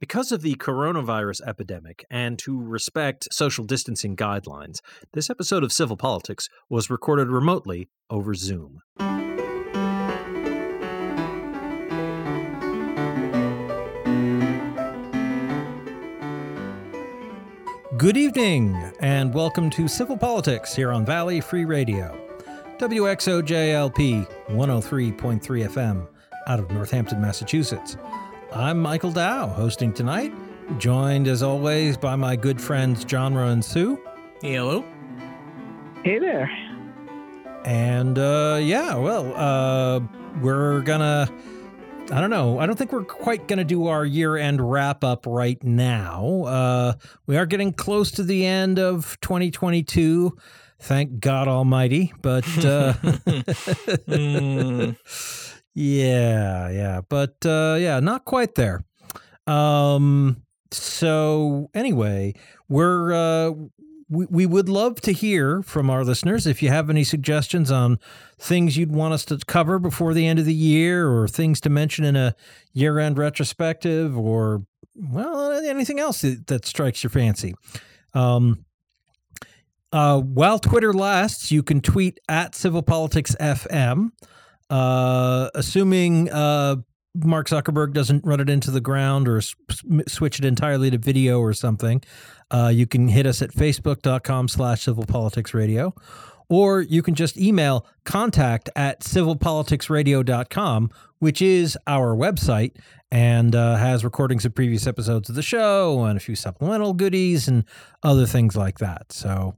Because of the coronavirus epidemic and to respect social distancing guidelines, this episode of Civil Politics was recorded remotely over Zoom. Good evening, and welcome to Civil Politics here on Valley Free Radio. WXOJLP 103.3 FM out of Northampton, Massachusetts. I'm Michael Dow, hosting tonight, joined as always by my good friends Genre and Sue. Hello. Hey there. And uh, yeah, well, uh, we're gonna. I don't know. I don't think we're quite going to do our year end wrap up right now. Uh, we are getting close to the end of 2022. Thank God Almighty. But uh, Mm, Yeah, yeah, but uh, yeah, not quite there. Um, so anyway, we're uh, we we would love to hear from our listeners if you have any suggestions on things you'd want us to cover before the end of the year, or things to mention in a year-end retrospective, or well, anything else that, that strikes your fancy. Um, uh, while Twitter lasts, you can tweet at Civil Politics FM. Uh, assuming uh, Mark Zuckerberg doesn't run it into the ground or s- switch it entirely to video or something, uh, you can hit us at facebook.com slash civil politics radio, or you can just email contact at civilpoliticsradio.com, which is our website and uh, has recordings of previous episodes of the show and a few supplemental goodies and other things like that. So,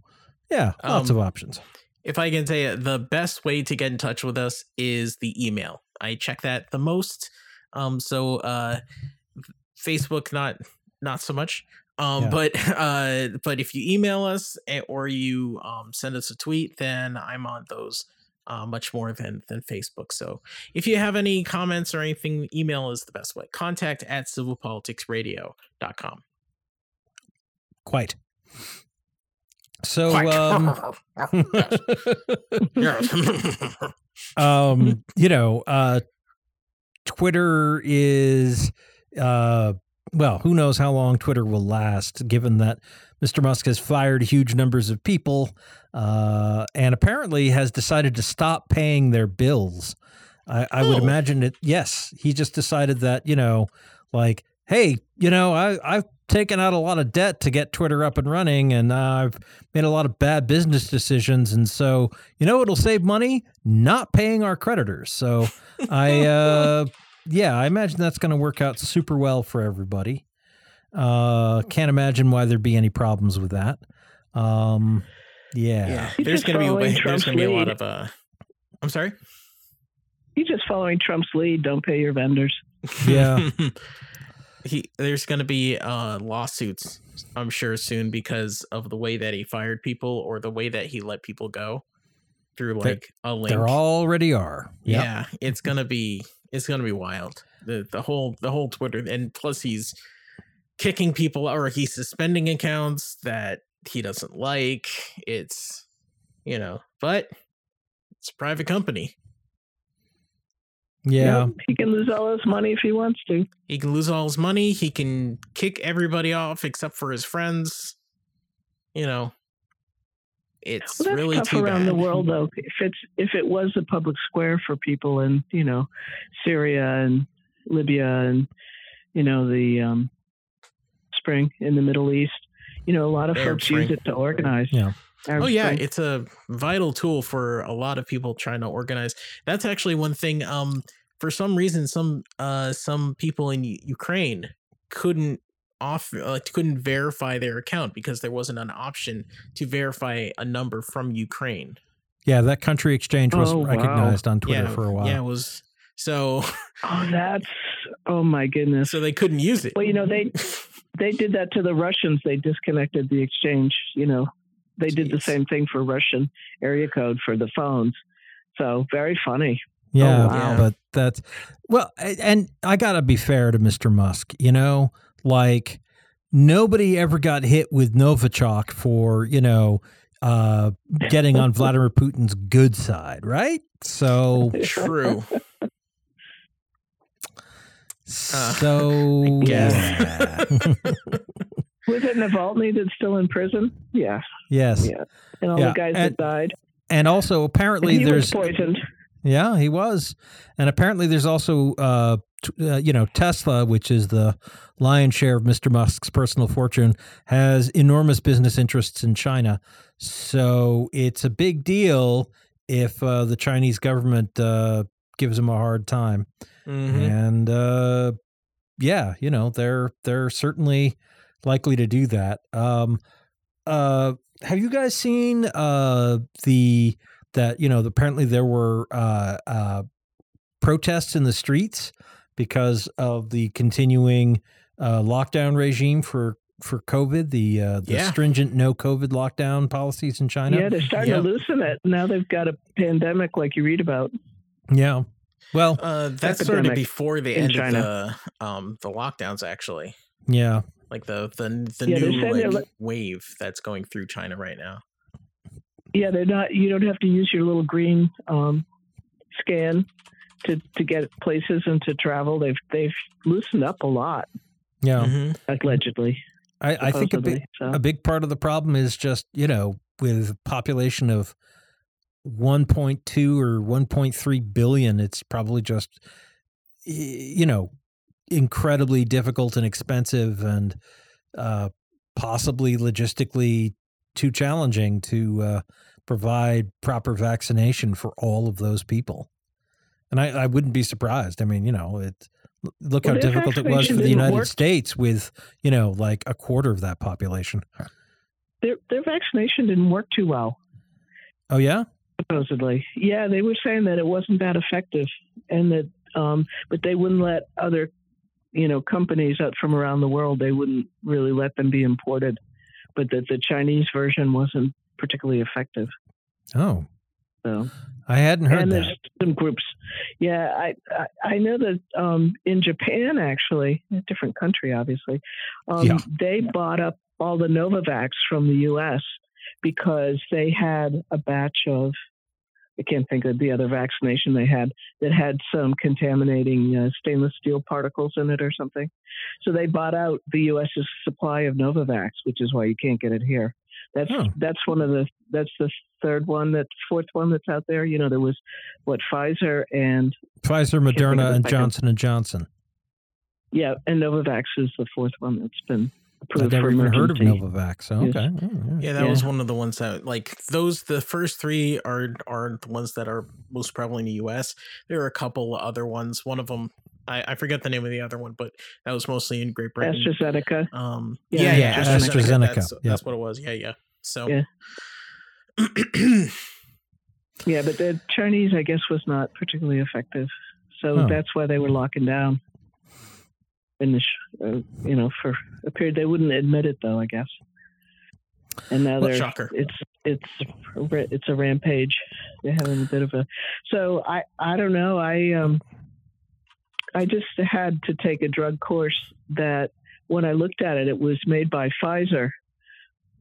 yeah, lots Um, of options. If I can say it, the best way to get in touch with us is the email. I check that the most. Um, so uh, Facebook, not not so much. Um, Yeah. but uh, but if you email us eh, or you um, send us a tweet, then I'm on those uh, much more than than Facebook. So if you have any comments or anything, email is the best way. Contact at civilpoliticsradio.com. Quite. So, um, Yes. um, you know, uh, Twitter is, uh, well, who knows how long Twitter will last, given that Mr. Musk has fired huge numbers of people uh, and apparently has decided to stop paying their bills. I, I would Oh. imagine it. Yes, he just decided that, you know, like, hey, you know, I, I've taken out a lot of debt to get Twitter up and running, and uh, I've made a lot of bad business decisions. And so, you know, it'll save money not paying our creditors. So I, uh, yeah, I imagine that's going to work out super well for everybody. Uh, can't imagine why there'd be any problems with that. Um, yeah. yeah, there's gonna be a way, there's gonna be a lot of uh. I'm sorry. You're just following Trump's lead. Don't pay your vendors. Yeah. he there's gonna be uh lawsuits. I'm sure soon because of the way that he fired people or the way that he let people go through They- like a link. There already are. Yep. Yeah, it's gonna be it's gonna be wild. The the whole the whole Twitter and plus he's kicking people or he's suspending accounts that he doesn't like. It's you know, but it's a private company. Yeah. Yep, He can lose all his money if he wants to. He can lose all his money. He can kick everybody off except for his friends. You know, it's Well, that's really tough too around bad. the world, though. If it's if it was a public square for people in you know Syria and Libya and you know the um, spring in the Middle East, you know a lot of Arab folks Spring. use it to organize. Yeah. Arab Oh yeah, Spring. it's a vital tool for a lot of people trying to organize. That's actually one thing. Um, for some reason, some uh some people in Ukraine couldn't off uh, couldn't verify their account because there wasn't an option to verify a number from Ukraine. Yeah. That country exchange wasn't Oh, wow. recognized on Twitter yeah, for a while. Yeah, it was so oh, that's oh my goodness. so they couldn't use it. Well, you know they they did that to the Russians. They disconnected the exchange. You know, they did the same thing for Russian area code for the phones. So very funny. Yeah, wow. but that's well, and I gotta be fair to Mr. Musk. You know, like nobody ever got hit with Novichok for you know uh, getting on Vladimir Putin's good side, right? So, True. So guess. yeah. Was it Navalny that's still in prison? Yeah. yes, Yeah. And all Yeah, the guys and- that died. and also apparently he there's was poisoned. Yeah, he was, and apparently there's also, uh, t- uh, you know, Tesla, which is the lion's share of Mr. Musk's personal fortune, has enormous business interests in China. So it's a big deal if uh, the Chinese government uh, gives him a hard time, Mhm. and uh, yeah, you know, they're they're certainly likely to do that. Um, uh, have you guys seen uh, the that you know apparently there were uh, uh, protests in the streets because of the continuing uh, lockdown regime for for COVID, the uh, the Yeah. stringent no COVID lockdown policies in China. Yeah, they're starting Yep. to loosen it. Now they've got a pandemic like you read about. Yeah. Well, Uh, that started Epidemic before the end China. of the um the lockdowns. Actually, yeah. Like the the the Yeah, new saying they're like, wave that's going through China right now. Yeah, they're not. You don't have to use your little green um, scan to to get places and to travel. They've they've loosened up a lot, Yeah. Mhm. allegedly. I, I think a big so. a big part of the problem is just you know with a population of 1.2 or 1.3 billion it's probably just you know incredibly difficult and expensive and uh, possibly logistically too challenging to uh, provide proper vaccination for all of those people and I, I wouldn't be surprised i mean you know it look Well, how difficult it was for the united work. states with you know like a quarter of that population their their vaccination didn't work too well. oh yeah supposedly. Yeah, they were saying that it wasn't that effective, and that um, but they wouldn't let other, you know, companies out from around the world. They wouldn't really let them be imported, but that the Chinese version wasn't particularly effective. oh So i hadn't heard and that there's some groups. Yeah, I I, I know that um, in Japan actually, a different country, obviously, um, Yeah. they bought up all the Novavax from the U.S. because they had a batch of. I can't think of the other vaccination they had that had some contaminating uh, stainless steel particles in it or something. So they bought out the U.S.'s supply of Novavax, which is why you can't get it here. That's that's one of the that's the third one that's fourth one that's out there. You know, there was what Pfizer and pfizer moderna and johnson and johnson yeah, and Novavax is the fourth one that's been i've never for even heard of emergency. novavax so Yes. okay Oh, yeah. Yeah, that Yeah. was one of the ones that like those. The first three are are the ones that are most prevalent in the U.S. There are a couple other ones. One of them, I, I forget the name of the other one, but that was mostly in Great Britain. AstraZeneca. Um, Yeah, yeah, yeah, yeah, AstraZeneca, That's, yep. that's what it was. Yeah, yeah. So, Yeah. Yeah, but the Chinese, I guess, was not particularly effective. So Oh. that's why they were locking down. In the, sh- uh, you know, for a period, they wouldn't admit it though. I guess. And now they're shocker. it's it's it's a rampage. They're having a bit of a. So I I don't know. I um. I just had to take a drug course that when I looked at it, it was made by Pfizer,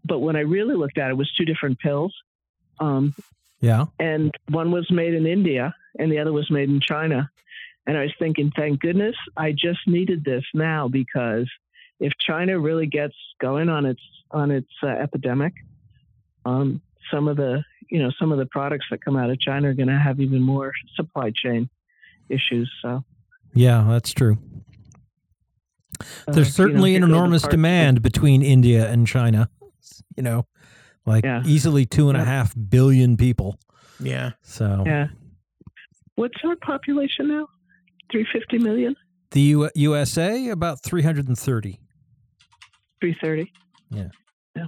but when I really looked at it, it was two different pills. Um, yeah and one was made in India and the other was made in China. And I was thinking, thank goodness I just needed this now because if China really gets going on its on its uh, epidemic, um, some of the you know some of the products that come out of China are going to have even more supply chain issues. So yeah that's true uh, there's you know, certainly an enormous parts- demand between india and china you know like Yeah. easily two and a half billion people yeah. so Yeah. What's our population now? Three fifty million. the U- usa about 330 Three thirty. Yeah. Yeah.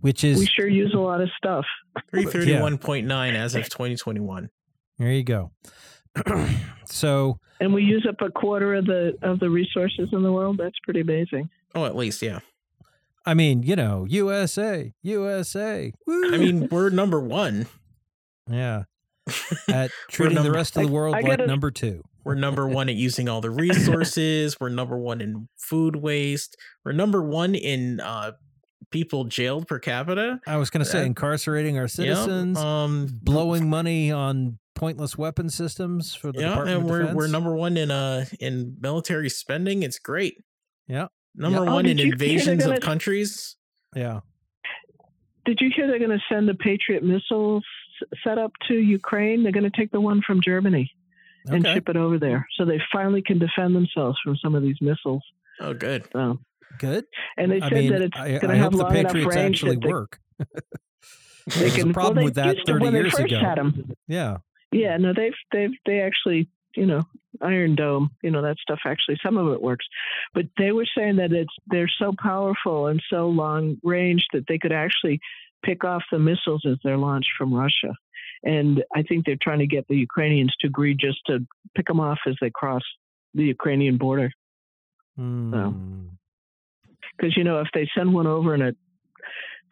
which is We sure use a lot of stuff. Three thirty one point nine as of twenty twenty one. there you go so And we use up a quarter of the of the resources in the world. That's pretty amazing. Oh, at least, yeah. i mean you know usa usa woo! I mean, we're number one. yeah at treating the rest of the I- world I like gotta- number two We're number one at using all the resources. We're number one in food waste. We're number one in uh, people jailed per capita. i was going to say Uh, incarcerating our Yep, citizens Um, blowing money on pointless weapon systems for the yeah, Department and of we're Defense. we're number one in uh in military spending. It's great. Yeah. Number Yeah. Oh, one did in you hear they're invasions gonna- of countries. yeah. Did you hear they're going to send the Patriot missiles set up to Ukraine? They're going to take the one from Germany and Okay. ship it over there, so they finally can defend themselves from some of these missiles. Oh, good. So, Good. and they I said mean, that it's I, going to have the long enough Patriots range actually that work. they There can. a problem well, with that 30 when they years first ago. Had 'em. Yeah. Yeah, no, they've they've they actually, you know, Iron Dome, you know, that stuff actually some of it works. But they were saying that it's they're so powerful and so long range that they could actually pick off the missiles as they're launched from Russia. And I think they're trying to get the Ukrainians to agree just to pick them off as they cross the Ukrainian border. Hmm. Because you know, if they send one over and it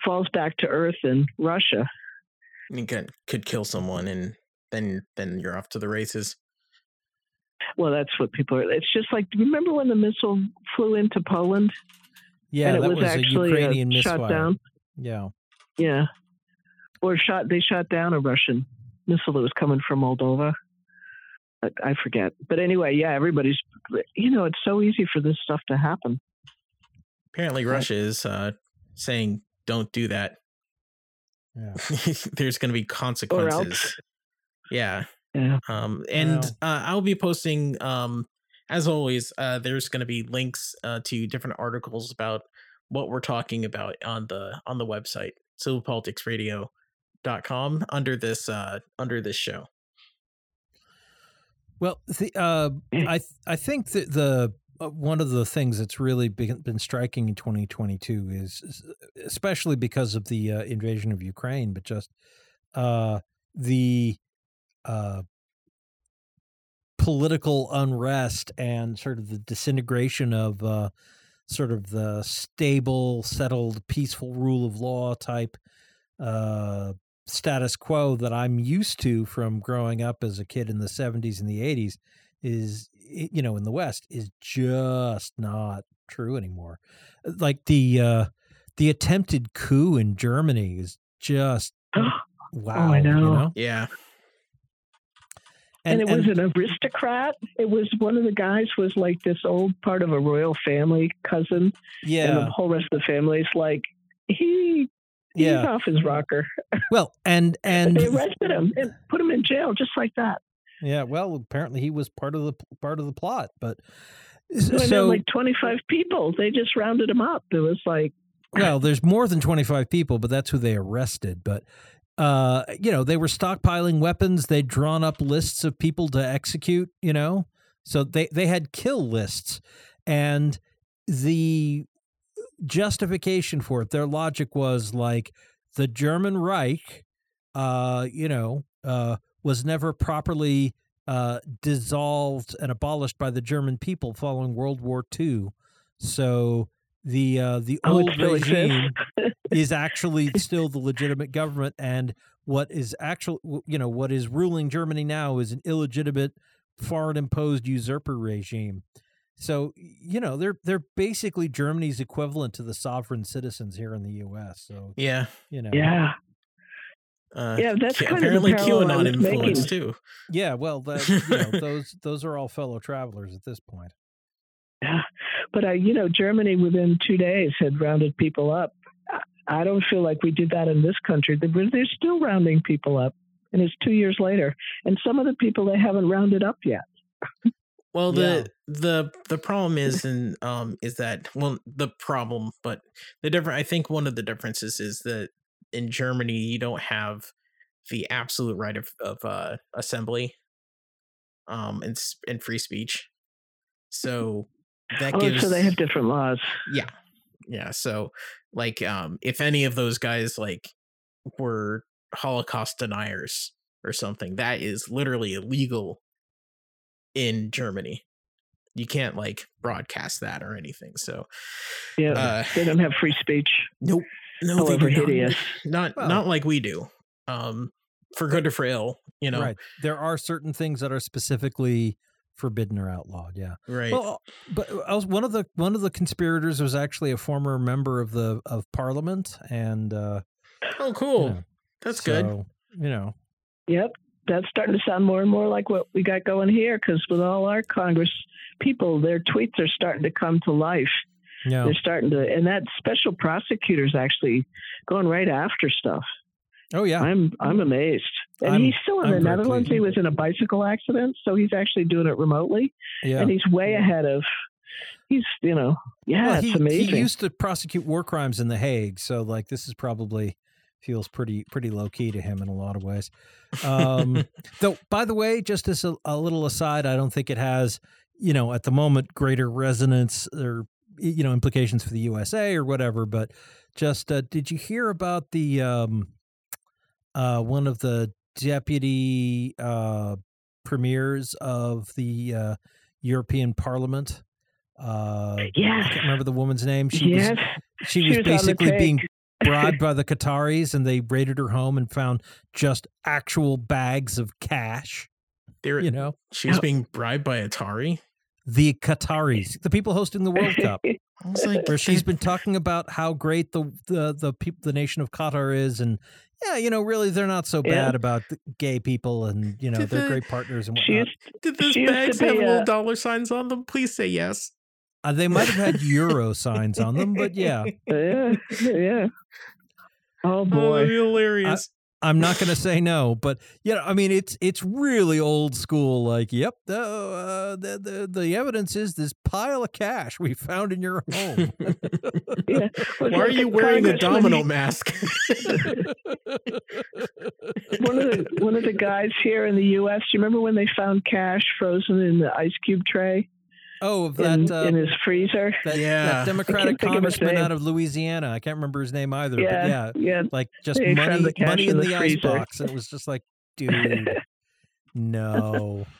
falls back to Earth in Russia, You could could kill someone, and then then you're off to the races. well, that's what people are. It's just like do you remember when the missile flew into Poland Yeah, and it that was, was, a actually Ukrainian uh, shot down. Yeah. Yeah, or shot. They shot down a Russian missile that was coming from Moldova. I, I forget, but anyway, yeah, everybody's. You know, it's so easy for this stuff to happen. Apparently, Right. Russia is uh, saying, "Don't do that. Yeah. There's going to be consequences." Yeah. Yeah. Um, and Wow. uh, I'll be posting, um, as always, uh, there's going to be links uh, to different articles about what we're talking about on the on the website, civilpoliticsradio.com under this uh, under this show. Well, the, uh, Mm. I th- I think that the uh, one of the things that's really been, been striking in 2022 is, is especially because of the uh, invasion of Ukraine, but just uh, the uh, political unrest and sort of the disintegration of uh, sort of the stable, settled, peaceful rule of law type uh, status quo that I'm used to from growing up as a kid in the 70s and the 80s is you know in the west is just not true anymore like the uh the attempted coup in Germany is just wow I you know. know Yeah. And, it was an aristocrat. It was one of the guys was like this old part of a royal family cousin, Yeah. and yeah the whole rest of the family's like he he's yeah off his rocker. well and and they arrested him and put him in jail just like that. yeah well apparently he was part of the part of the plot but So, so like twenty five people, they just rounded him up. It was like well, there's more than 25 people, but that's who they arrested. But, uh, you know, they were stockpiling weapons. They'd drawn up lists of people to execute, you know, so they, they had kill lists. And the justification for it, their logic was like the German Reich, uh, you know, uh, was never properly uh, dissolved and abolished by the German people following World War II. So the uh, the Oh, old regime is actually still the legitimate government, and what is actual, you know, what is ruling Germany now is an illegitimate, foreign imposed usurper regime. So you know they're they're basically Germany's equivalent to the sovereign citizens here in the U.S. So Yeah. you know, yeah, Uh, Yeah, that's Q- kind of the apparently parallel QAnon influence making. too. yeah. Well, that, you know, those those are all fellow travelers at this point. yeah. But I, you know, Germany within two days had rounded people up. I- I don't feel like we did that in this country. They- They're still rounding people up, and it's two years later. And some of the people they haven't rounded up yet. Well, Yeah. the the the problem is, and um, is that well, the problem, but the different. I think one of the differences is that in Germany you don't have the absolute right of of uh, assembly, um, and and free speech. So that Oh, gives so they have different laws. yeah yeah so like um if any of those guys like were holocaust deniers or something that is literally illegal in germany you can't like broadcast that or anything so Yeah, uh they don't have free speech. nope no they However not. hideous. not Well- not like we do um for good or for ill you know Right. There are certain things that are specifically forbidden or outlawed. Yeah. right Well, but I was one of the one of the conspirators was actually a former member of the of Parliament, and uh, oh you cool know, that's good You know, Yep. That's starting to sound more and more like what we got going here because with all our Congress people, their tweets are starting to come to life. Yeah. They're starting to, and that special prosecutor's actually going right after stuff. Oh yeah. I'm I'm amazed. And I'm- he's still in I'm the Netherlands. He was in a bicycle accident, so he's actually doing it remotely, Yeah. and he's way ahead of. He's you know yeah, well, it's he, amazing. he used to prosecute war crimes in The Hague, so like this is probably feels pretty pretty low key to him in a lot of ways. Um, though, by the way, just as a, a little aside, I don't think it has you know at the moment greater resonance or you know implications for the USA or whatever. But just uh, did you hear about the um, uh, one of the deputy uh, premiers of the uh, European Parliament? Uh, I can't remember the woman's name. She yes. was she She was was basically being. Bribed by the Qataris, and they raided her home and found just actual bags of cash. There, You know, she's was being bribed by Atari. the Qataris, the people hosting the World Cup, I was like, where she's been talking about how great the the the people, the nation of Qatar is, and yeah, you know, really they're not so Yeah. bad about the gay people, and you know, Did they're the- great partners and She whatnot. used, did those she used bags be have little dollar signs on them? Please say yes. Uh, they might have had euro signs on them, but yeah, yeah, yeah. Oh Oh, boy. that'd hilarious. I'm not going to say no, but you know, I mean, it's it's really old school. Like, yep, the, uh, the the the evidence is this pile of cash we found in your home. Yeah. Why are you wearing a congressman- domino mask? One of the one of the guys here in the U.S. Do you remember when they found cash frozen in the ice cube tray oh, of in, that uh, in his freezer? that, Yeah. that Democratic think of congressman out of Louisiana. I can't remember his name either. Yeah, but yeah, yeah. like just They money the money in in the the freezer. icebox. And it was just like, dude, no.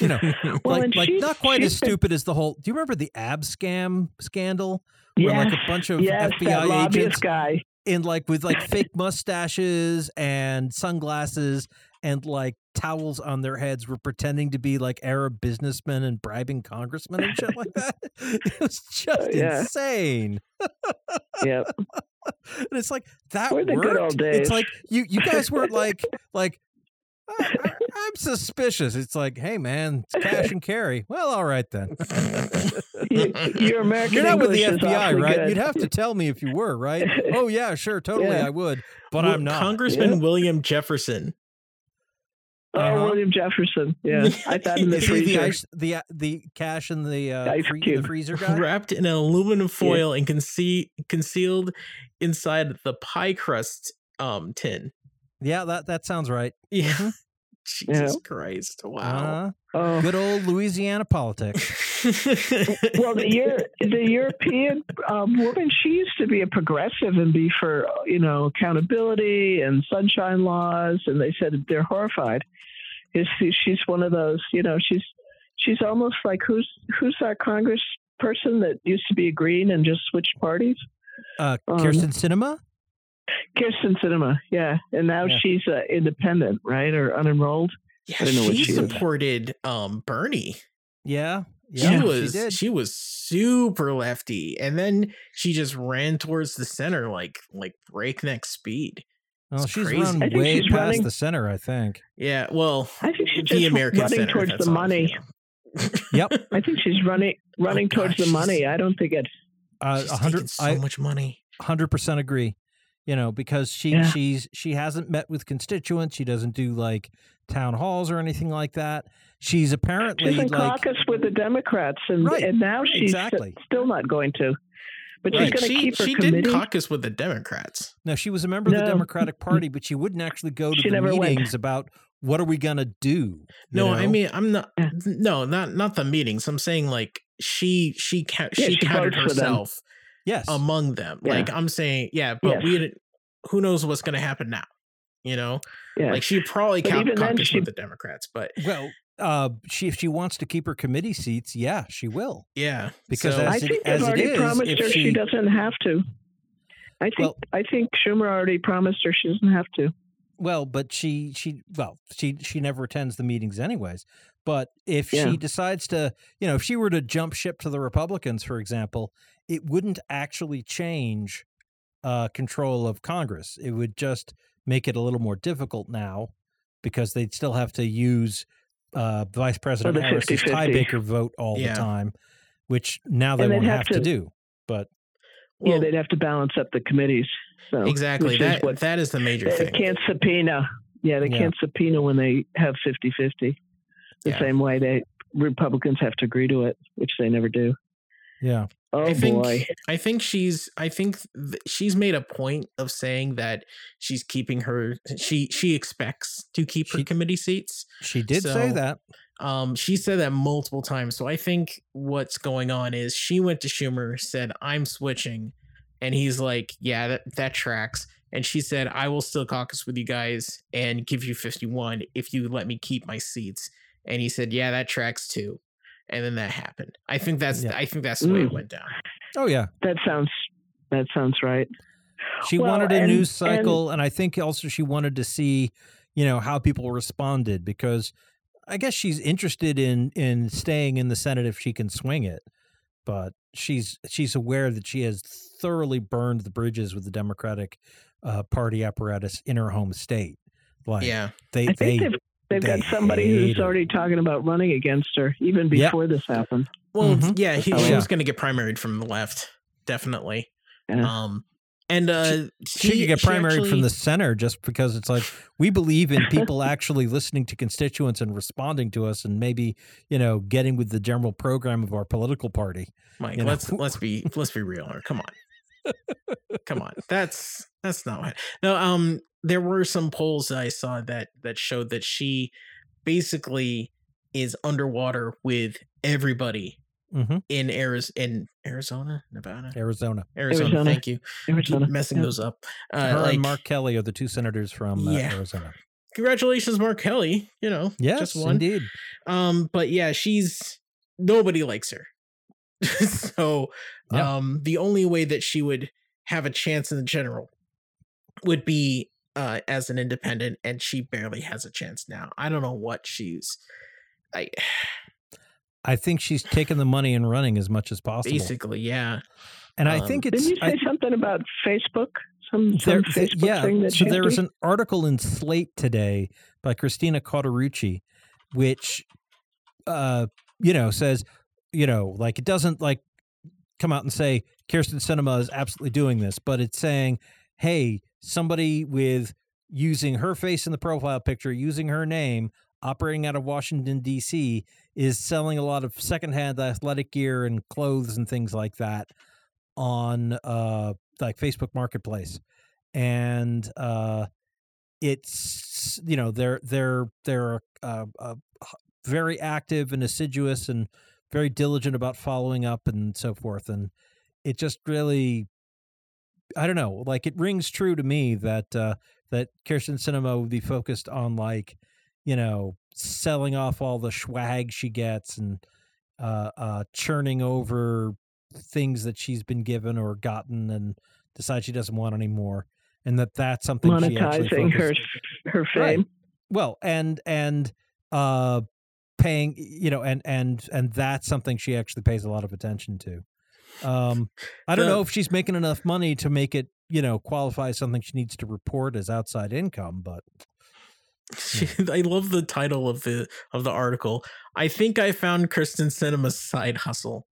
You know, Well, like like she's- not quite as she's been- stupid as the whole. Do you remember the Abscam scandal? Where yes, like a bunch of yes, that FBI lobbyist agents guy. in like with like fake mustaches and sunglasses and like towels on their heads were pretending to be like Arab businessmen and bribing congressmen and shit like that. It was oh, just Yeah. insane. Yep. And it's like that Were the worked. good old It's like you you guys weren't like like "I- I- I'm suspicious. It's like, hey man, it's cash and carry. Well, all right then. You- Your American You're not with the FBI, right? good. You'd have to tell me if you were, right? Oh yeah, sure, totally, Yeah. I would, but Well, I'm not. Congressman Yeah. William Jefferson. Oh, Uh-huh. William Jefferson. Yeah, I thought in the Is he the freezer. ice, the the cash in the uh, Ice free- the cube. freezer guy? wrapped in an aluminum foil and conce- concealed inside the pie crust um tin. Yeah, that that sounds right. Yeah. Jesus Christ. Wow. Uh, Oh, good old Louisiana politics. well, the Euro- the European um, woman, she used to be a progressive and be for you know accountability and sunshine laws, and they said they're horrified. Is she's one of those? You know, she's she's almost like who's who's our Congress person that used to be a Green and just switched parties? Uh, Um, Kyrsten Sinema. Kyrsten Sinema, yeah, and now Yeah. she's uh, independent, right, or unenrolled. yeah, I don't know what she she is. supported um Bernie. Yeah, she yeah, was She did. she was super lefty. And then she just ran towards the center like like breakneck speed. well, she's crazy. run way she's past running- the center. I think. Yeah, well, I think she's the just American running center, towards the all, money. you. Yep. I think she's running running Oh, towards gosh, the money. I don't think it's. Uh, She's hundred. so I much money. hundred percent agree. You know, because she Yeah. she's she hasn't met with constituents. She doesn't do like town halls or anything like that. She's apparently She's in like caucus with the Democrats, and Right, and now she's exactly. still not going to. But she's going to She keep her she committee. did caucus with the Democrats. no, she was a member of the Democratic Party, but she wouldn't actually go to She the never went. meetings about what are we gonna do. you No, I mean I'm not. Yeah. No, not not the meetings. I'm saying like she she ca- Yeah, she she counted votes for them. herself yes, among them. Yeah. Like I'm saying, yeah, but Yes. we didn't. Who knows what's going to happen now? You know, yeah. like she probably But count, even then, caucus she- with the Democrats, but well, uh, she if she wants to keep her committee seats, yeah, she will. yeah, Because so- as I it- think as they've already is, promised if her she, she- doesn't have to. I think Well- I think Schumer already promised her she doesn't have to. Well, but she she well she she never attends the meetings anyways. But if Yeah. she decides to, you know, if she were to jump ship to the Republicans, for example, it wouldn't actually change uh, control of Congress. It would just make it a little more difficult now because they'd still have to use uh, Vice President the Harris's 50-50. tiebreaker vote all Yeah. the time, which now they And won't have have to to- do. But yeah, mm. they'd have to balance up the committees. So exactly. which is That what that is the major they thing. They can't subpoena. Yeah, they Yeah. can't subpoena when they have 50-50. The Yeah. same way they Republicans have to agree to it, which they never do. yeah, Oh I think boy. I think she's I think th- she's made a point of saying that she's keeping her she she expects to keep her committee seats. she did say that. Um, she said that multiple times. So I think what's going on is she went to Schumer, said, I'm switching. And he's like, Yeah, that, that tracks. And she said, I will still caucus with you guys and give you 51 if you let me keep my seats. And he said, Yeah, that tracks too. And then that happened. I think that's Yeah. I think that's the way it Mm. went down. Oh yeah, That sounds that sounds right. she Well, wanted a and- news cycle, and, I think also she wanted to see, you know, how people responded because I guess she's interested in in staying in the Senate if she can swing it, but she's she's aware that she has thoroughly burned the bridges with the Democratic uh, Party apparatus in her home state. Like Yeah. they I they think they've they've they got somebody who's her. already talking about running against her even Yep. before this happened. Well, Mhm. yeah, he, Oh, she yeah. was going to get primaried from the left, definitely. Yeah. Um, and uh, she, could get she primaried from the center just because it's like we believe in people actually listening to constituents and responding to us and maybe you know getting with the general program of our political party Mike, you know. let's let's be let's be real here. Come on, come on. That's that's not what. No, um, there were some polls that I saw that that showed that she basically is underwater with everybody hmm in Arizona, in Arizona, Nevada, arizona Arizona. Arizona. Thank you. Keep Arizona. messing Yeah. those up. Uh, her like, and mark kelly are the two senators from uh, Yeah. arizona congratulations, Mark Kelly. You know, yes just one. indeed Um, but yeah, she's nobody likes her. so Yeah. um the only way that she would have a chance in the general would be uh as an independent and she barely has a chance now. I don't know what she's I i think she's taking the money and running as much as possible basically, yeah. and i um, think it's Didn't you I- say something about Facebook? Some, some There, Facebook th- yeah. thing that so she's there was doing? an article in Slate today by Christina Cauterucci, which, uh, you know, says, you know, like it doesn't like come out and say Kyrsten Sinema is absolutely doing this, but it's saying, hey, somebody with using her face in the profile picture, using her name, operating out of Washington D.C., is selling a lot of secondhand athletic gear and clothes and things like that on uh like Facebook Marketplace, and uh, it's you know they're they're they're uh, uh, very active and assiduous and very diligent about following up and so forth, and it just really I don't know like it rings true to me that uh, that Kyrsten Sinema would be focused on like you know selling off all the swag she gets and uh, uh, churning over things that she's been given or gotten and decides she doesn't want anymore and that that's something she actually monetizing her her Right. fame. well and and uh paying you know and and and that's something she actually pays a lot of attention to um i don't know if she's making enough money to make it you know qualify as something she needs to report as outside income but I love the title of the of the article. I think I found Kyrsten Sinema's side hustle.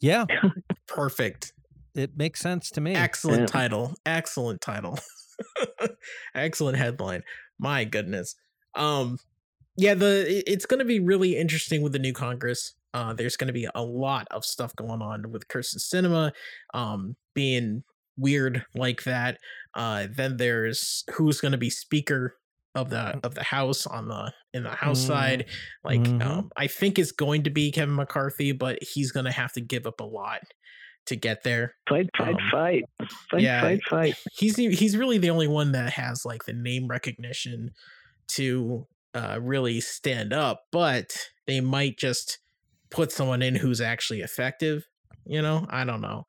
yeah Perfect. it makes sense to me Excellent Yeah. title. Excellent title. Excellent headline. My goodness. Um yeah, the it's going to be really interesting with the new Congress. Uh there's going to be a lot of stuff going on with Kyrsten Sinema um being weird like that. Uh then there's who's going to be speaker of the of the house on the in the house Mm. side like Mhm. um I think it's going to be Kevin McCarthy but he's going to have to give up a lot to get there Fight, fight, Um, fight, fight, yeah. fight, fight. he's he's really the only one that has like the name recognition to uh really stand up but they might just put someone in who's actually effective you know i don't know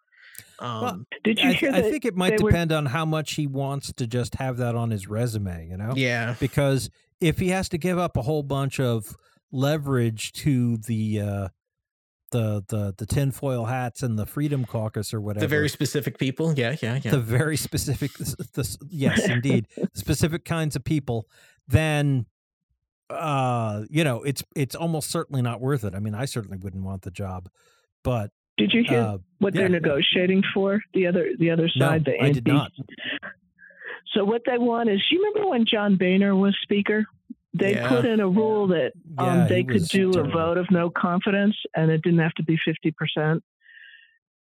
um Well, Did you I, hear I think it might they were- depend on how much he wants to just have that on his resume you know? Yeah. Because if he has to give up a whole bunch of leverage to the uh the the the tinfoil hats and the freedom caucus or whatever the very specific people? Yeah yeah yeah. the very specific the, yes indeed specific kinds of people then uh, you know, it's it's almost certainly not worth it. I mean, I certainly wouldn't want the job, but Did you hear uh, what yeah. they're negotiating for? The other the other no, side, the I did not. So what they want is, you remember when John Boehner was speaker? They Yeah. put in a rule that um, Yeah, they could do a vote of no confidence, and it didn't have to be fifty percent.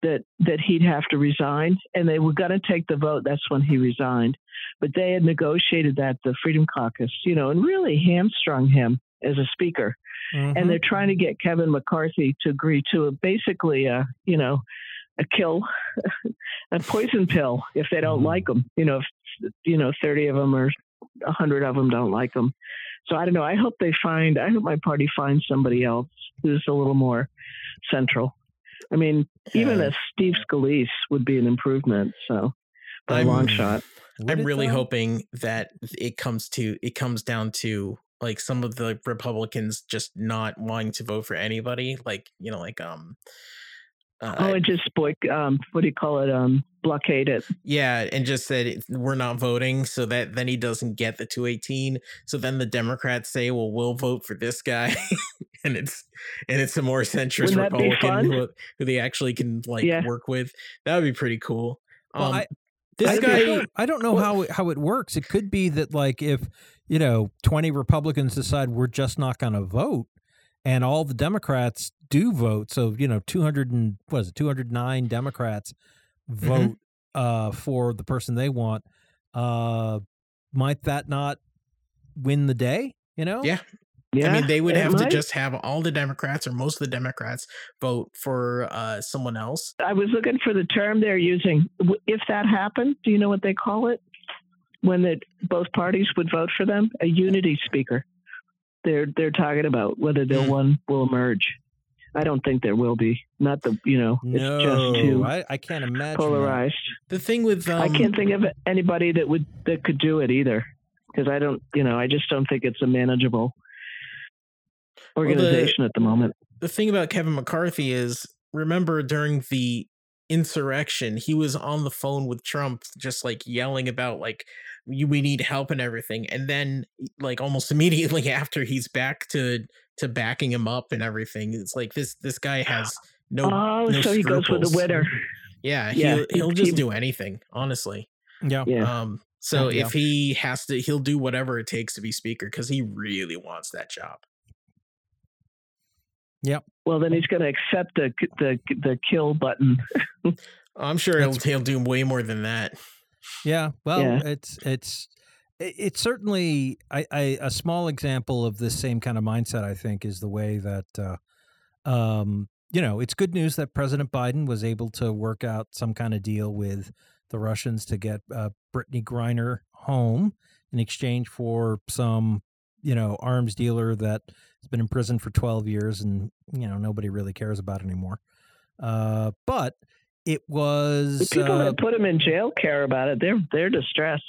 That that he'd have to resign, and they were going to take the vote. That's when he resigned, but they had negotiated that the Freedom Caucus, you know, and really hamstrung him as a speaker. Mhm. And they're trying to get Kevin McCarthy to agree to a, basically a you know a kill, a poison pill if they don't Mhm. like him. You know, if you know thirty of them or hundred of them don't like him. So I don't know. I hope they find. I hope my party finds somebody else who's a little more central. I mean, even Yeah. a Steve Scalise would be an improvement. So, by a I'm- long shot. Would I'm really though? hoping that it comes to it comes down to like some of the Republicans just not wanting to vote for anybody, like you know, like um, uh, oh, and just boy, um, what do you call it? Um, blockade it. yeah, and just said we're not voting, so that then he doesn't get the 218. So then the Democrats say, well, we'll vote for this guy, and it's and it's a more centrist Wouldn't that be Republican who, who they actually can like Yeah. work with. That would be pretty cool. Well, Um, I- this I, guy, don't, I don't know how it, how it works. It could be that like if you know twenty Republicans decide we're just not going to vote, and all the Democrats do vote. So you know two hundred and what is it two hundred nine Democrats Mm-hmm. vote uh, for the person they want. Uh, might that not win the day? You know? Yeah. Yeah, I mean, they would it have to just have all the Democrats or most of the Democrats vote for uh, someone else. I was looking for the term they're using. If that happened, do you know what they call it? When the, both parties would vote for them, a unity speaker. They're they're talking about whether the Hmm. one will emerge. I don't think there will be. Not the you know, it's just too I, I can't imagine. that. polarized. The thing with um, I can't think of anybody that would that could do it either, because I don't you know I just don't think it's a manageable the- organization at the moment. the thing about Kevin McCarthy is remember during the insurrection, he was on the phone with Trump, just like yelling about like we we need help and everything, and then like almost immediately after he's back to to backing him up and everything. It's like this this guy has no oh, no so he goes with the winner. yeah Yeah, he'll, he'll just do anything honestly. Yeah. Yeah. Um, so Yeah. if he has to, he'll do whatever it takes to be speaker because he really wants that job. Yep well, then he's going to accept the the the kill button. I'm sure he'll That's- he'll do way more than that. Yeah, well, Yeah. it's it's it's certainly I, I a small example of this same kind of mindset. I think is the way that uh, um, you know it's good news that President Biden was able to work out some kind of deal with the Russians to get uh, Brittany Griner home in exchange for some you know arms dealer that has been in prison for 12 years and you know nobody really cares about anymore. Uh, but it The was people uh, that put him in jail care about it. They're they're distressed.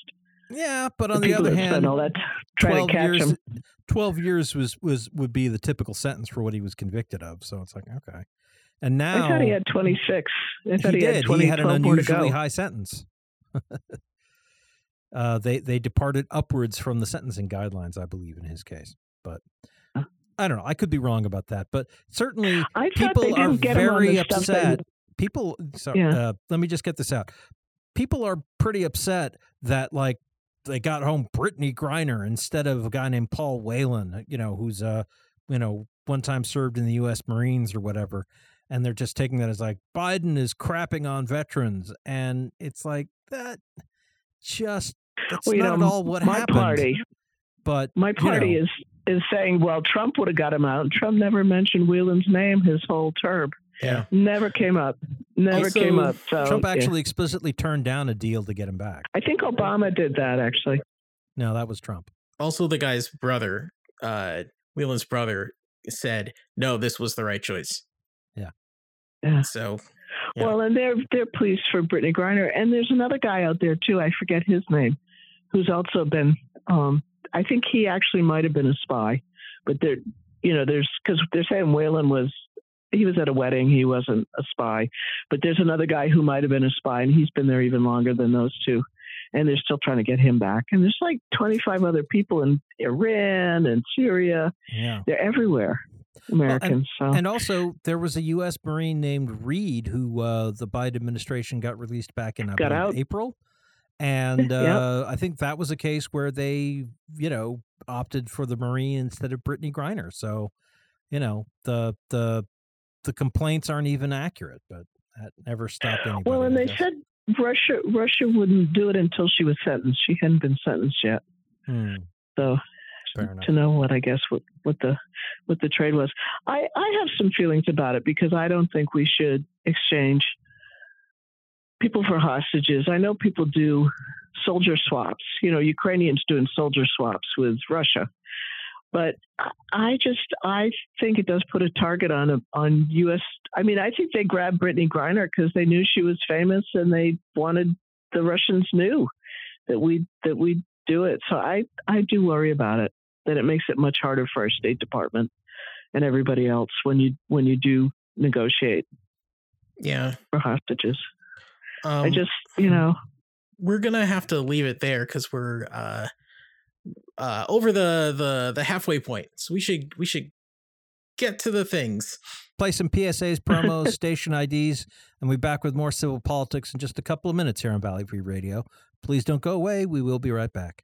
yeah, but on the the other hand, all that trying 12 to catch years, him. 12 years was was would be the typical sentence for what he was convicted of. So it's like okay. And now I thought he had 26. I thought he he, did had 20, he had an 12 more to unusually high sentence. Uh, they they departed upwards from the sentencing guidelines i believe in his case. But i don't know. I could be wrong about that but certainly people are very upset that- people so Yeah. uh, let me just get this out people are pretty upset that like they got home Brittany Griner instead of a guy named Paul Whelan, you know, who's uh, you know, one time served in the U.S. Marines or whatever, and they're just taking that as like Biden is crapping on veterans, and it's like that. Just that's Well, you not know, at all what my happened. party, but my you party know, is is saying, well, Trump would have got him out. Trump never mentioned Whelan's name his whole term. Yeah. Never came up. Never Also, came up. So Trump yeah. actually explicitly turned down a deal to get him back. I think Obama did that actually. No, that was Trump. Also, the guy's brother, uh, Whelan's brother, said, "No, this was the right choice." Yeah. Yeah. So Yeah. Well, and they're they're pleased for Brittany Griner, and there's another guy out there too. I forget his name, who's also been. Um, I think he actually might have been a spy, but they're you know there's because they're saying Whelan was he was at a wedding, he wasn't a spy, but there's another guy who might have been a spy, and he's been there even longer than those two. and they're still trying to get him back. And there's like 25 other people in Iran and Syria. Yeah. They're everywhere. Americans. so And also, there was a U.S. Marine named Reed who uh, the Biden administration got released back in Got out. April. And Yep. uh, I think that was a case where they, you know, opted for the Marine instead of Brittany Griner. So, you know, the the the complaints aren't even accurate, but that never stopped anybody. well, and they said Russia Russia wouldn't do it until she was sentenced. She hadn't been sentenced yet. Hmm, So to know what I guess what, what the what the trade was. I, I have some feelings about it because I don't think we should exchange people for hostages. I know people do soldier swaps. You know, Ukrainians doing soldier swaps with Russia. But I- just I think it does put a target on a, on U.S. I mean, I think they grabbed Brittney Griner because they knew she was famous and they wanted the Russians knew that we that we do it. So I I do worry about it that it makes it much harder for our State Department and everybody else when you when you do negotiate Yeah. for hostages. Um, I just you know we're gonna have to leave it there because we're uh uh over the the the halfway point. So we should we should get to the things. Play some PSAs, promos, station IDs, and we'll be back with more civil politics in just a couple of minutes here on Valley Free Radio. Please don't go away. We will be right back.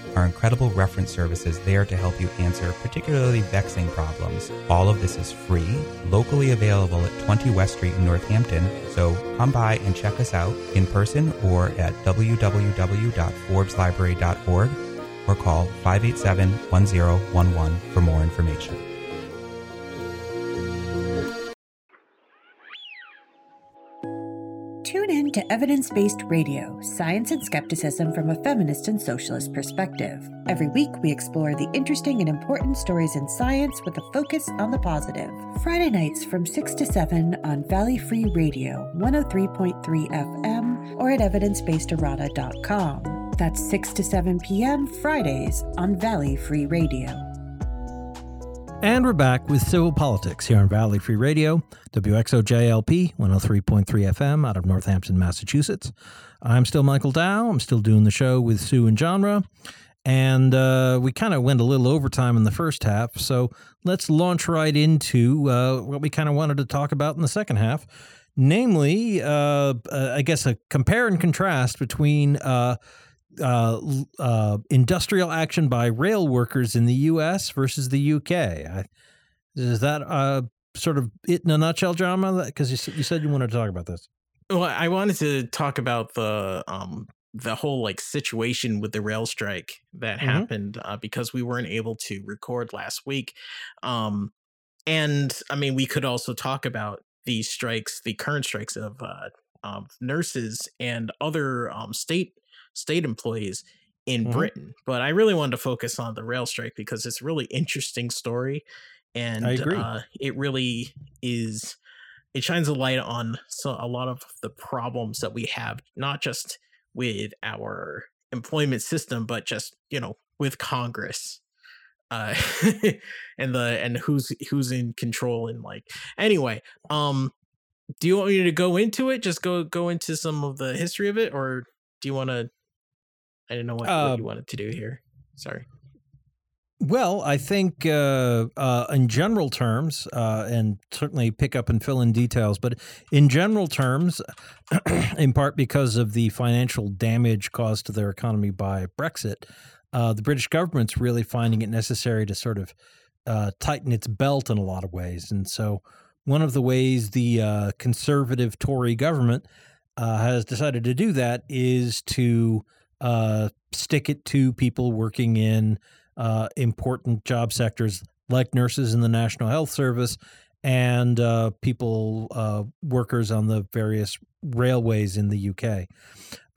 our incredible reference services there to help you answer particularly vexing problems. All of this is free, locally available at 20 West Street in Northampton, so come by and check us out in person or at www.forbeslibrary.org or call 587 1011 for more information. To Evidence Based Radio, Science and Skepticism from a Feminist and Socialist Perspective. Every week, we explore the interesting and important stories in science with a focus on the positive. Friday nights from 6 to 7 on Valley Free Radio, 103.3 FM, or at evidencebasedarada.com. That's 6 to 7 p.m. Fridays on Valley Free Radio. And we're back with civil politics here on Valley Free Radio, WXOJLP 103.3 FM out of Northampton, Massachusetts. I'm still Michael Dow. I'm still doing the show with Sue and Genre. And uh, we kind of went a little overtime in the first half. So let's launch right into uh, what we kind of wanted to talk about in the second half. Namely, uh, uh, I guess a compare and contrast between uh, uh, industrial action by rail workers in the U.S. versus the UK. I, is that uh, sort of it in a nutshell, drama? Because you, you said you wanted to talk about this. Well, I wanted to talk about the um the whole like situation with the rail strike that Mhm. happened uh, because we weren't able to record last week. Um and I mean we could also talk about these strikes, the current strikes of uh um, nurses and other um, state state employees in Mhm. Britain. But I really wanted to focus on the rail strike because it's a really interesting story, and. Uh, it really is. It shines a light on so a lot of the problems that we have, not just with our employment system, but just you know with Congress, uh, and the and who's who's in control and like anyway. Um, do you want me to go into it? Just go go into some of the history of it, or do you want to? I didn't know what, Uh, what you wanted to do here. Sorry. Well, I think uh, uh, in general terms, uh, and certainly pick up and fill in details, but in general terms, in part because of the financial damage caused to their economy by Brexit, uh, the British government's really finding it necessary to sort of uh, tighten its belt in a lot of ways. And so, one of the ways the uh, conservative Tory government uh, has decided to do that is to uh, stick it to people working in uh, important job sectors like nurses in the National Health Service and uh, people, uh, workers on the various railways in the UK.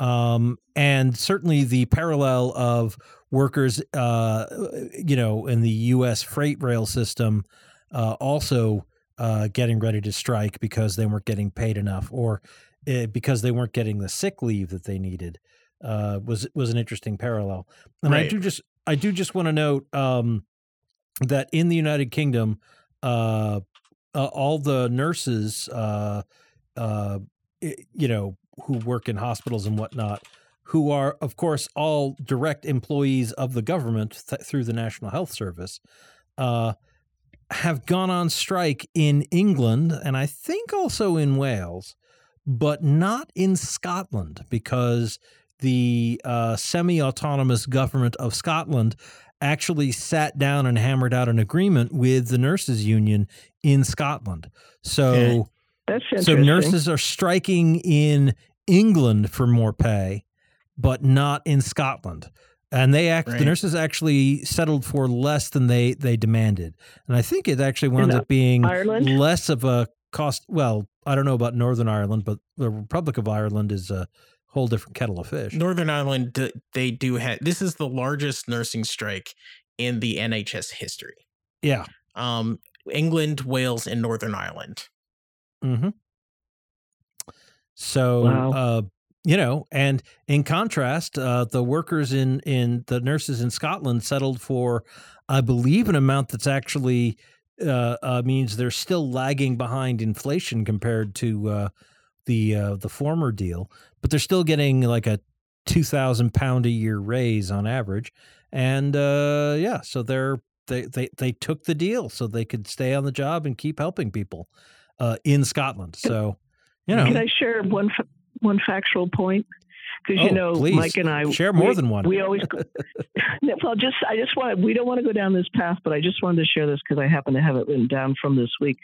Um, and certainly the parallel of workers, uh, you know, in the US freight rail system uh, also uh, getting ready to strike because they weren't getting paid enough or uh, because they weren't getting the sick leave that they needed uh, was was an interesting parallel. And I do just I do just want to note um, that in the United Kingdom, uh, uh, all the nurses, uh, uh, you know, who work in hospitals and whatnot, who are of course all direct employees of the government th- through the National Health Service, uh, have gone on strike in England and I think also in Wales, but not in Scotland because the uh, semi autonomous government of Scotland actually sat down and hammered out an agreement with the nurses union in Scotland. So That's so nurses are striking in England for more pay, but not in Scotland. And they act the nurses actually settled for less than they they demanded. And I think it actually wound up being Ireland? less of a cost well, I don't know about Northern Ireland, but the Republic of Ireland is a whole different kettle of fish. Northern Ireland, they do have. This is the largest nursing strike in the NHS history. Yeah. Um, England, Wales, and Northern Ireland. Mm-hmm. So, Wow. uh, you know, and in contrast, uh, the workers in in the nurses in Scotland settled for, I believe, an amount that's actually uh, uh, means they're still lagging behind inflation compared to uh, the uh, the former deal, but they're still getting like a two thousand pound a year raise on average, and uh, yeah, so they're they, they they took the deal so they could stay on the job and keep helping people uh, in Scotland. So, you know, Can I share one one factual point? Because Oh, you know, please. Mike and I Share more we- than one. We always well, just I just want we don't want to go down this path, but I just wanted to share this because I happen to have it written down from this week.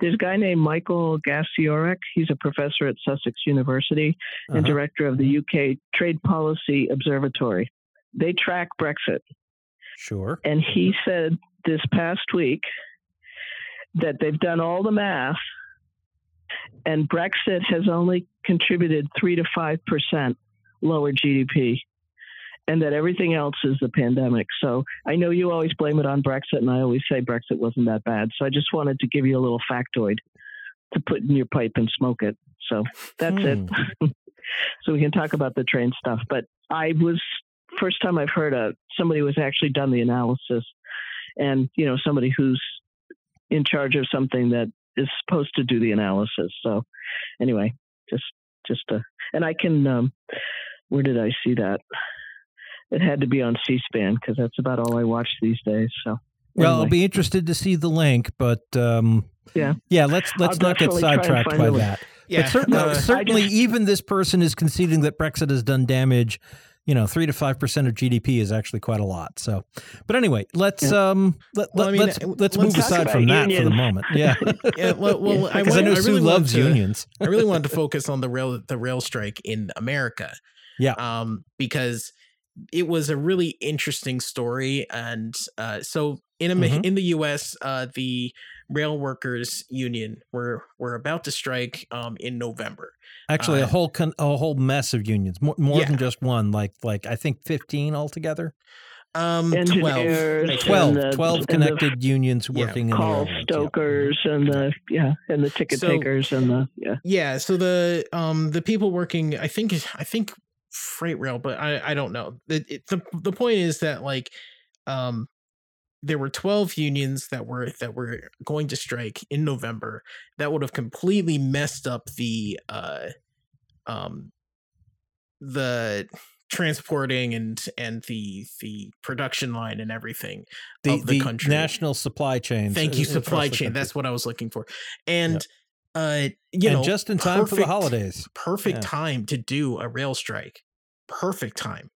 There's a guy named Michael Gasiorek. He's a professor at Sussex University and Uh-huh. director of the UK Trade Policy Observatory. They track Brexit. sure. And he said this past week that they've done all the math and Brexit has only contributed 3 to 5% lower GDP and that everything else is the pandemic. So I know you always blame it on Brexit and I always say Brexit wasn't that bad. So I just wanted to give you a little factoid to put in your pipe and smoke it. So that's it. so we can talk about the train stuff, but I was first time I've heard a somebody was actually done the analysis and you know somebody who's in charge of something that is supposed to do the analysis so anyway just just uh and i can um where did i see that it had to be on c-span because that's about all i watch these days so Well, I'll be interested to see the link, but um, Yeah. yeah. Let's let's I'll not get definitely try and sidetracked by that. Yeah, but certainly, uh, certainly, just- even this person is conceding that Brexit has done damage. You know, three to five percent of GDP is actually quite a lot. So, but anyway, let's um let, Well, I let, mean, let's uh, let's let's move aside from about that for the moment. Yeah, yeah, well, well I, I, know I Sue really loves to, unions. I really wanted to focus on the rail the rail strike in America. Yeah. Um, because it was a really interesting story, and uh, so in Am- Mhm. in the U.S., uh, the rail workers union were were about to strike um, in November. Actually, a Uh, whole con- a whole mess of unions, more, more Yeah. than just one. Like like I think fifteen altogether. Um, 12. Engineers I think. 12, the- 12 and the connected unions yeah, working in the call railroads, yeah. stokers and the yeah and the ticket So- takers and the yeah Yeah, so the um the people working, I think I think freight rail, but I I don't know. It, it, the the point is that like um there were 12 unions that were that were going to strike in November that would have completely messed up the uh um the transporting and and the the production line and everything The, of the, the country. national supply chain. Thank you, supply chain. That's what I was looking for. And uh you and know just in time for the holidays. perfect Yeah. time to do a rail strike. Perfect time.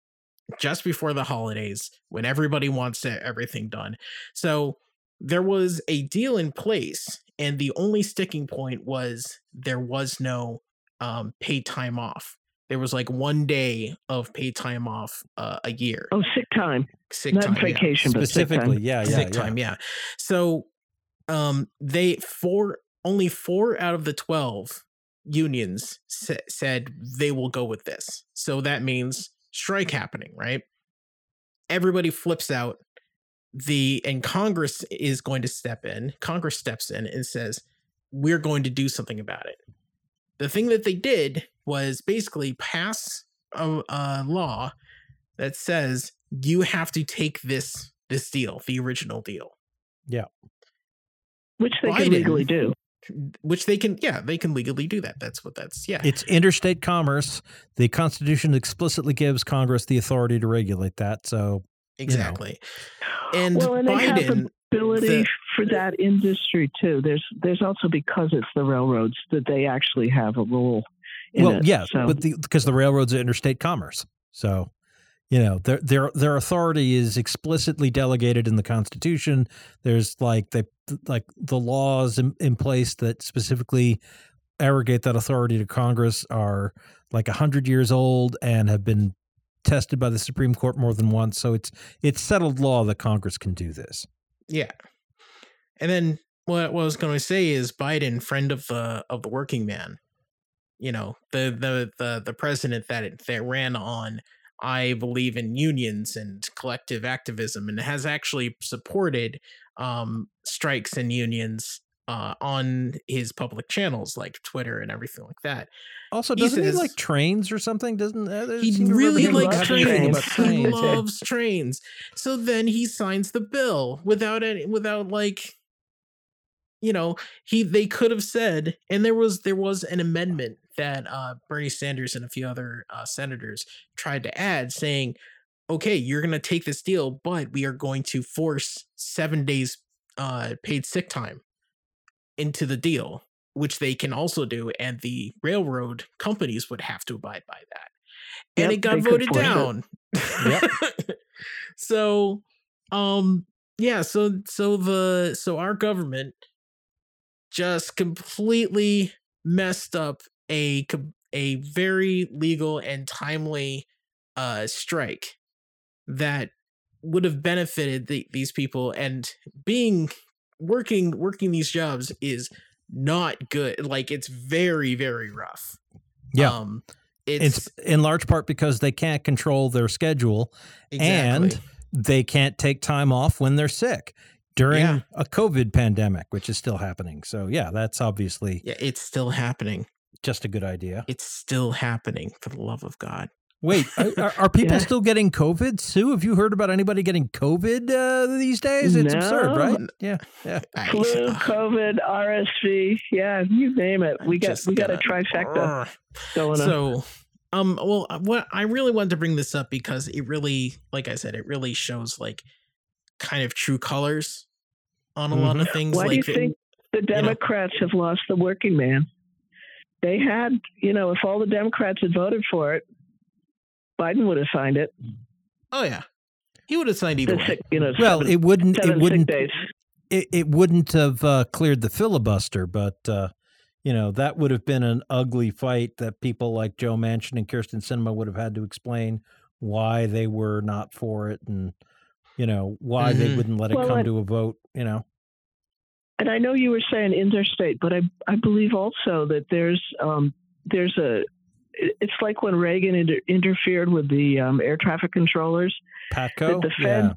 Just before the holidays when everybody wants to, everything done. So there was a deal in place and the only sticking point was there was no um paid time off. There was like one day of paid time off uh, a year. oh sick time Sick not time. yeah vacation but sick Specifically, time. yeah, yeah, sick yeah. time yeah so um they four only four out of the 12 unions sa- said they will go with this. So that means strike happening right? Everybody flips out. The and congress is going to step in congress steps in and says we're going to do something about it. The thing that they did was basically pass a, a law that says you have to take this this deal, the original deal, Yeah, which they Biden- can legally do which they can, yeah, they can legally do that. That's what that's, yeah, It's interstate commerce. The Constitution explicitly gives Congress the authority to regulate that. So exactly. And well and they have Biden, ability the- for that industry too there's there's also because it's the railroads that they actually have a role in well, it. yes, so but the, because the railroads are interstate commerce. So, you know, their their their authority is explicitly delegated in the Constitution. There's like they like the laws in, in place that specifically arrogate that authority to Congress are like a hundred years old and have been tested by the Supreme Court more than once. So it's it's settled law that Congress can do this. yeah. And then what, what I was going to say is Biden, friend of the of the working man, you know, the the the the president that it, that ran on I believe in unions and collective activism and has actually supported um, strikes and unions uh, on his public channels like Twitter and everything like that. Also, He doesn't he, says- like trains or something? Doesn't uh, He seem to remember really likes trains. trains. He loves trains. So then he signs the bill without any without like you know, he they could have said and there was there was an amendment that uh Bernie Sanders and a few other uh, senators tried to add saying okay, you're going to take this deal, but we are going to force 7 days uh paid sick time into the deal, which they can also do and the railroad companies would have to abide by that. And Yep, it got voted down. so, um, yeah, so so the so our government just completely messed up a a very legal and timely uh strike that would have benefited the, these people and being working working these jobs is not good like it's very very rough Yeah. um It's it's, in large part because they can't control their schedule and they can't take time off when they're sick during Yeah. a COVID pandemic, which is still happening. So, yeah, that's obviously yeah it's still happening just a good idea. it's still happening for the love of god Wait, are, are- are people Yeah. still getting COVID? Sue, have you heard about anybody getting COVID uh, these days? It's absurd, right? Yeah, yeah. Flu covid rsv yeah you name it we I'm got just we got a gonna- trifecta Ugh. going on so um well uh, what i really wanted to bring this up because it really like i said it really shows like kind of true colors on a lot of things why do you like the- think the democrats have lost the working man they had you know if all the democrats had voted for it biden would have signed it oh yeah he would have signed either the way you know Well, seven, it wouldn't. seven It wouldn't. days It, it wouldn't have uh, cleared the filibuster, but uh, you know that would have been an ugly fight that people like Joe Manchin and Kyrsten Sinema would have had to explain why they were not for it, and you know why they Mhm. wouldn't let it Well, come it- to a vote. You know, and I know you were saying interstate, but I I believe also that there's um, there's a it's like when Reagan inter- interfered with the um, air traffic controllers. Patco, the yeah.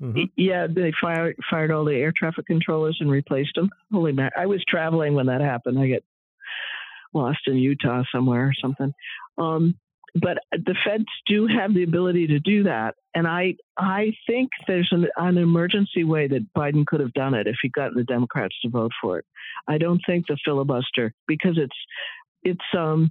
Mhm. yeah, they fired fired all the air traffic controllers and replaced them. Holy man, I was traveling when that happened. I get lost in Utah somewhere or something. Um, but the feds do have the ability to do that, and I I think there's an, an emergency way that Biden could have done it if he got the Democrats to vote for it. I don't think the filibuster because it's it's um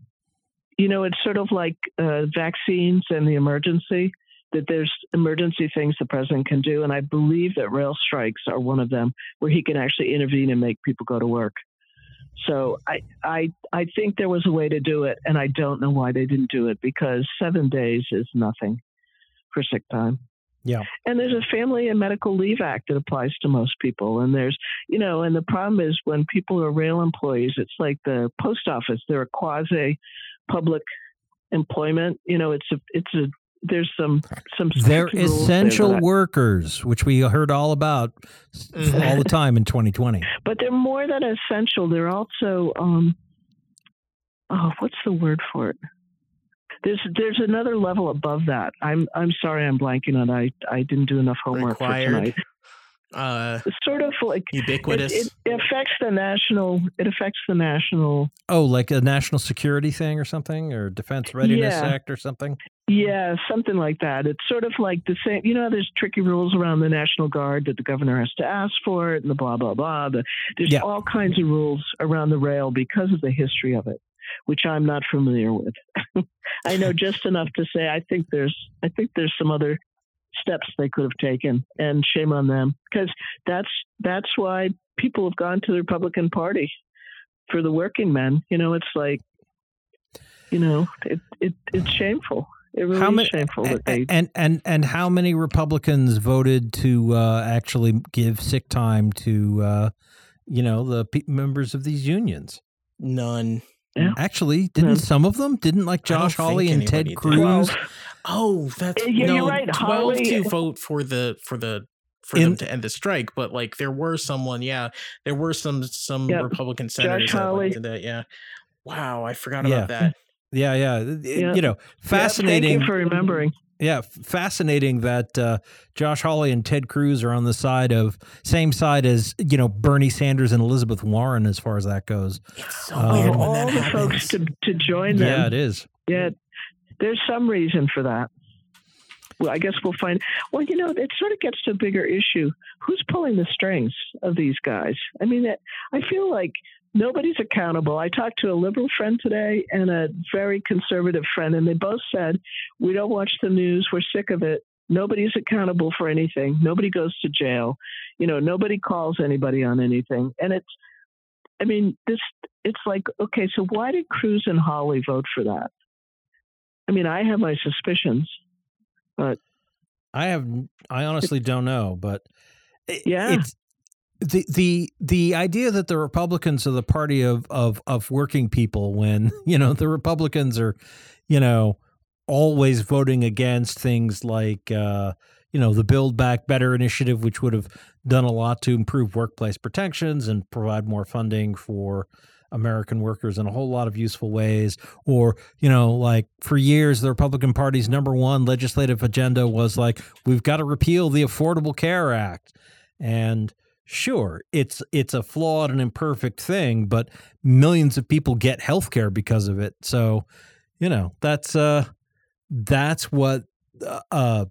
you know it's sort of like uh, vaccines and the emergency that there's emergency things the president can do, and I believe that rail strikes are one of them where he can actually intervene and make people go to work. So I I I think there was a way to do it, and I don't know why they didn't do it because seven days is nothing for sick time. Yeah. And there's a Family and Medical Leave Act that applies to most people. And there's, you know, and the problem is when people are rail employees, it's like the post office. They're a quasi public employment. You know, it's a, it's a, there's some, some, They're strict there essential workers, which we heard all about Mhm. all the time in 2020. but they're more than essential. They're also, um, oh, what's the word for it? There's there's another level above that. I'm I'm sorry, I'm blanking on. I I didn't do enough homework for tonight. Uh, sort of like ubiquitous. it, it affects the national. It affects the national. Oh, like a national security thing or something, or Defense Readiness Yeah. Act or something. Yeah, something like that. It's sort of like the same. You know, there's tricky rules around the National Guard that the governor has to ask for it, and the blah blah blah. The, there's Yeah. all kinds of rules around the rail because of the history of it, which I'm not familiar with. I know just enough to say I think there's I think there's some other steps they could have taken, and shame on them because that's that's why people have gone to the Republican Party for the working men. You know, it's like you know, it, it it's shameful. It really How is many- shameful that they And and and how many Republicans voted to uh, actually give sick time to uh, you know the pe- members of these unions? None. Actually, didn't None. some of them? Didn't like Josh Hawley and Ted Cruz? did. Cruz? Well, Oh, that's Yeah, no. you're right, Twelve Hawley- to vote for the for the for In- them to end the strike, but like there were someone, yeah, there were some some Yep. Republican senators that Hawley. went to that. Yeah. Wow, I forgot Yeah. about that. Yeah, yeah, It- Yeah. You know, yeah, fascinating. thank you for remembering. Yeah, fascinating that uh, Josh Hawley and Ted Cruz are on the side of same side as you know Bernie Sanders and Elizabeth Warren as far as that goes. It's so Um, weird Oh, when all that the happens. folks to to join them. Yeah, it is. Yeah, there's some reason for that. Well, I guess we'll find. Well, you know, it sort of gets to a bigger issue. Who's pulling the strings of these guys? I mean, I feel like nobody's accountable. I talked to a liberal friend today and a very conservative friend, and they both said, "We don't watch the news. We're sick of it. Nobody's accountable for anything. Nobody goes to jail. You know, nobody calls anybody on anything." And it's, I mean, this. It's like, okay, so why did Cruz and Hawley vote for that? I mean, I have my suspicions. But I have. I honestly don't know, but it- Yeah. it's the the the idea that the Republicans are the party of of of working people when you know the Republicans are, you know, always voting against things like uh, you know the Build Back Better initiative, which would have done a lot to improve workplace protections and provide more funding for American workers in a whole lot of useful ways. Or, you know, like for years, the Republican Party's number one legislative agenda was like, we've got to repeal the Affordable Care Act. And sure, it's it's a flawed and imperfect thing, but millions of people get health care because of it. So, you know, that's uh that's what uh, uh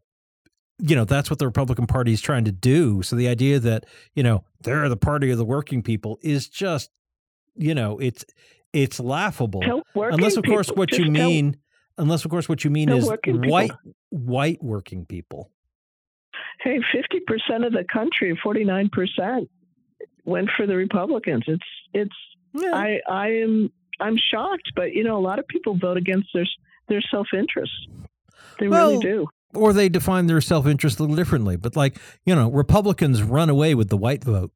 you know that's what the Republican Party is trying to do. So the idea that you know they're the party of the working people is just you know it's it's laughable unless of course people- what you just mean unless of course what you mean is working people. white white working people. hey, fifty percent of the country, forty nine percent, went for the Republicans. It's it's. Yeah. I I am I'm shocked, but you know, a lot of people vote against their their self interest. They Well, really do. or they define their self interest a little differently. But like you know, Republicans run away with the white vote.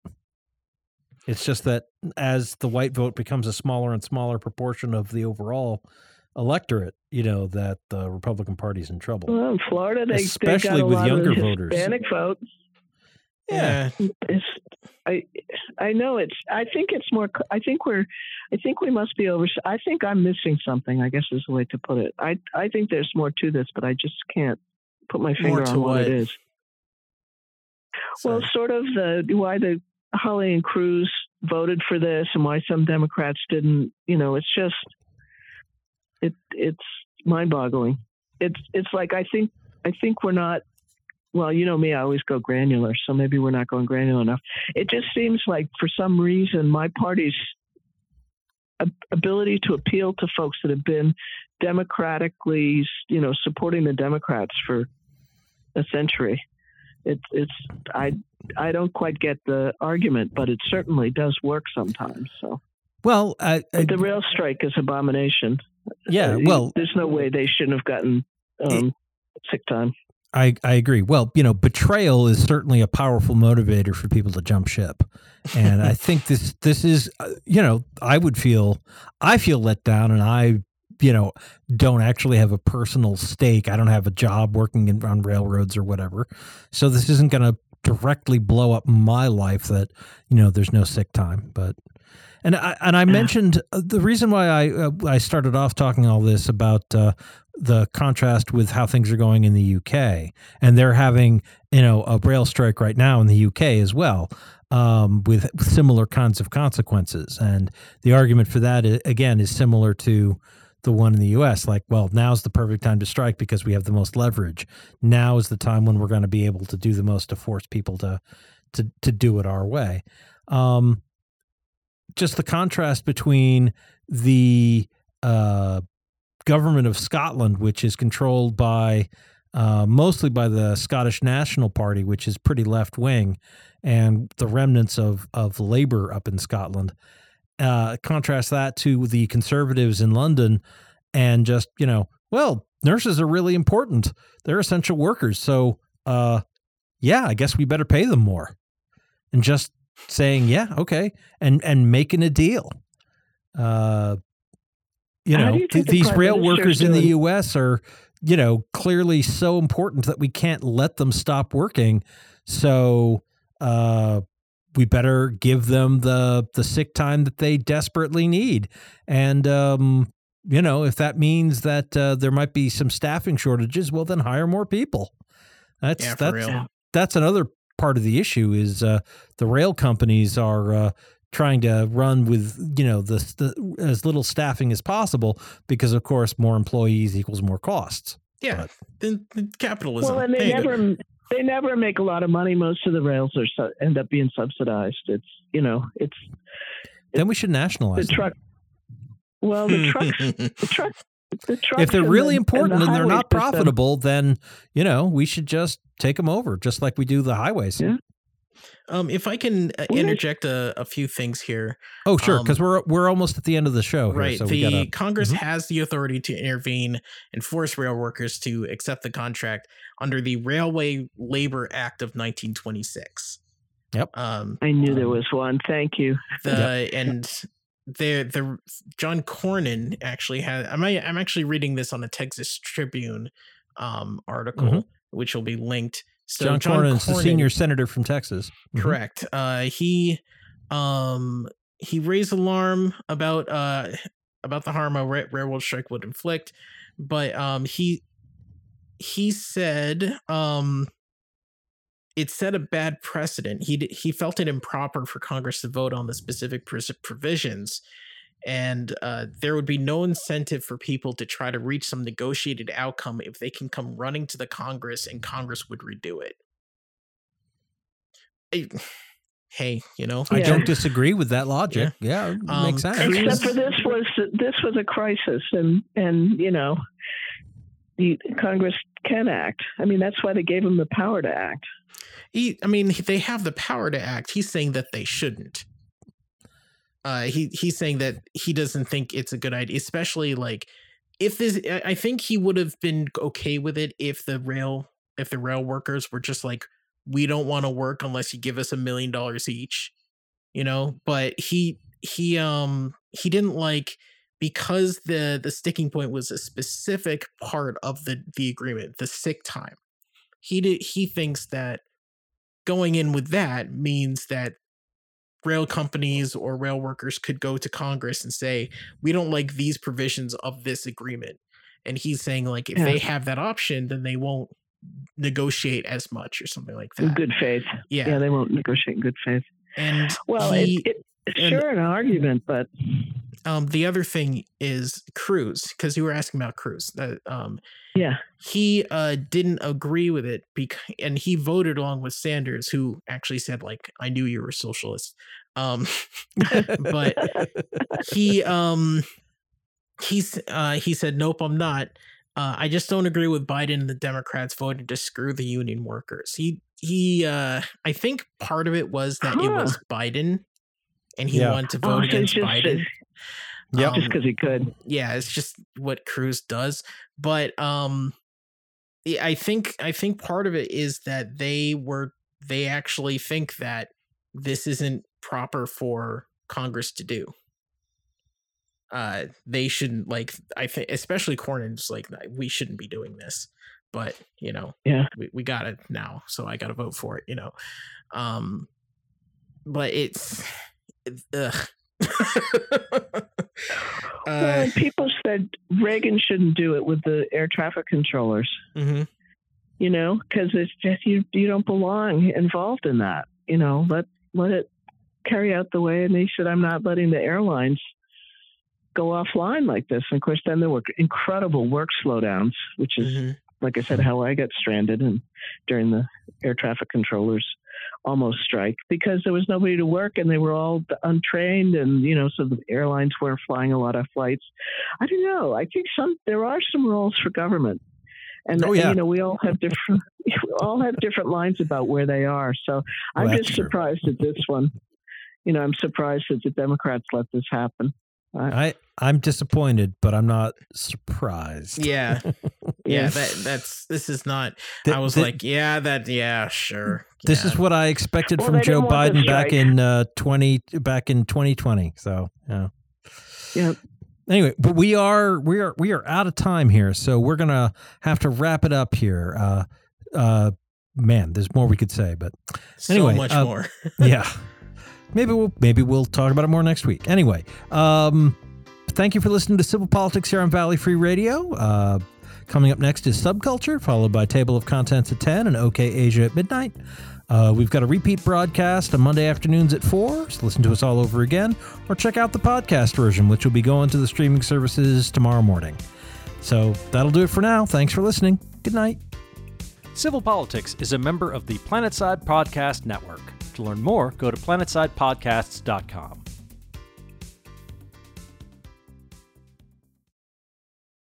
It's just that as the white vote becomes a smaller and smaller proportion of the overall electorate, you know that the Republican Party's in trouble. Well, in Florida, they Especially they got a with lot younger of voters. Hispanic vote. Yeah. It's, I I know it's. I think it's more. I think we're. I think we must be over. I think I'm missing something. I guess is the way to put it. I I think there's more to this, but I just can't put my finger on what, what? it is. Well, sort of the why the Hawley and Cruz voted for this and why some Democrats didn't. You know, it's just it it's mind-boggling. It's it's like I think I think we're not. Well, you know me, I always go granular, so maybe we're not going granular enough. It just seems like for some reason my party's ability to appeal to folks that have been democratically, you know, supporting the Democrats for a century. It's it's I I don't quite get the argument, but it certainly does work sometimes. So Well, I, I, the rail strike is abomination. yeah. Uh, Well, there's no way they shouldn't have gotten um, sick time. I, I agree. Well, you know, betrayal is certainly a powerful motivator for people to jump ship, and I think this this is, uh, you know, I would feel I feel let down, and I, you know, don't actually have a personal stake. I don't have a job working in, on railroads or whatever, so this isn't going to directly blow up my life. That you know, there's no sick time, but. And I and I mentioned uh, the reason why I uh, I started off talking all this about uh, the contrast with how things are going in the UK, and they're having you know a rail strike right now in the UK as well, um, with similar kinds of consequences. And the argument for that again is similar to the one in the US. Like, well, now's the perfect time to strike because we have the most leverage. Now is the time when we're going to be able to do the most to force people to to to do it our way. Um, just the contrast between the uh, government of Scotland, which is controlled by uh, mostly by the Scottish National Party, which is pretty left wing, and the remnants of of Labour up in Scotland. Uh, contrast that to the Conservatives in London, and just you know, well, nurses are really important; they're essential workers. So, uh, yeah, I guess we better pay them more, and just saying, yeah, okay, and and making a deal. Uh, you How know, you th- these rail workers in the? U.S. are, you know, clearly so important that we can't let them stop working. So, uh, we better give them the the sick time that they desperately need. And um, you know, if that means that uh, there might be some staffing shortages, well, then hire more people. That's Yeah, that's real. that's another part of the issue is uh, the rail companies are uh, trying to run with you know the, the as little staffing as possible because of course more employees equals more costs. Yeah. But- Then then capitalism. Well, and they Hey, never they never make a lot of money. Most of the rails are su- end up being subsidized. It's you know it's Then we should the nationalize. them. truck. Well, the trucks, the truck, the trucks. If they're really the- important the and, they're highway not system- profitable, then you know we should just take them over, just like we do the highways. Yeah. Um, if I can uh, interject a, a few things here, Oh, sure, Um, because we're we're almost at the end of the show here, right? so the we gotta. Congress Mhm. has the authority to intervene and force rail workers to accept the contract under the Railway Labor Act of 1926. Yep. Um, I knew there was one. Thank you. the and the the John Cornyn actually had I'm I'm actually reading this on a Texas Tribune um article Mhm. which will be linked. So John, Cornyn is the senior senator from Texas. Mhm. correct. Uh he um he raised alarm about uh about the harm a ra- railroad strike would inflict, but um he he said um it set a bad precedent. He d- he felt it improper for Congress to vote on the specific pres- provisions, and uh, there would be no incentive for people to try to reach some negotiated outcome if they can come running to the Congress and Congress would redo it. I- hey, you know, I don't disagree with that logic. Yeah, it Um, makes sense. Except for this was this was a crisis, and and you know, the Congress can act. I mean, that's why they gave them the power to act. he i mean they have the power to act he's saying that they shouldn't uh he he's saying that he doesn't think it's a good idea especially like if this I- think he would have been okay with it if the rail if the rail workers were just like we don't want to work unless you give us a million dollars each you know? But he he um he didn't like because the the sticking point was a specific part of the the agreement the sick time he did he thinks that going in with that means that rail companies or rail workers could go to Congress and say, we don't like these provisions of this agreement. And he's saying, like, if Yeah. they have that option, then they won't negotiate as much or something like In that. good faith. Yeah. Yeah, they won't negotiate in good faith. And Well, he, it, it, and- sure an argument, but um, the other thing is Cruz, because you were asking about Cruz. That um, yeah, he uh didn't agree with it because and he voted along with Sanders who actually said like I knew you were socialist. Um but he um he's uh he said nope I'm not. Uh I just don't agree with Biden and the Democrats voted to screw the union workers. He he uh I think part of it was that it was Biden and he Yeah. wanted to Oh, vote so against it's just- Biden Yep. just because he could. yeah it's just what cruz does but um i think i think part of it is that they were they actually think that this isn't proper for congress to do uh they shouldn't like i think especially cornyn's like we shouldn't be doing this but you know Yeah. we, we got it now so i gotta vote for it you know um but it's ugh. well, uh, people said Reagan shouldn't do it with the air traffic controllers. mhm. You know, because it's just you you don't belong involved in that. You know, let let it carry out the way and needs said, I'm not letting the airlines go offline like this. And of course, then there were incredible work slowdowns, which is Mhm. like I said, how I got stranded and during the air traffic controllers almost strike because there was nobody to work and they were all untrained and you know so the airlines weren't flying a lot of flights. I don't know. I think some there are some roles for government. And Oh, yeah. you know, we all have different we all have different lines about where they are. So I'm Well, just true. surprised at this one. You know, I'm surprised that the Democrats let this happen. I I'm disappointed, but I'm not surprised. Yeah. yeah, Yeah. that that's this is not. Th- I was thi- like, yeah, that yeah, sure. This yeah. is what I expected Well, from Joe didn't want the Biden back in uh, twenty back in 2020. So yeah. yeah. Anyway, but we are we are we are out of time here, so we're gonna have to wrap it up here. Uh, uh, man, there's more we could say, but so anyway, much uh, more. yeah, maybe we'll maybe we'll talk about it more next week. Anyway, um, thank you for listening to Civil Politics here on Valley Free Radio. Uh, coming up next is Subculture, followed by Table of Contents at ten and OK Asia at midnight. Uh, we've got a repeat broadcast on Monday afternoons at 4, so listen to us all over again, or check out the podcast version, which will be going to the streaming services tomorrow morning. So that'll do it for now. Thanks for listening. Good night. Civil Politics is a member of the Planetside Podcast Network. To learn more, go to planetsidepodcasts.com.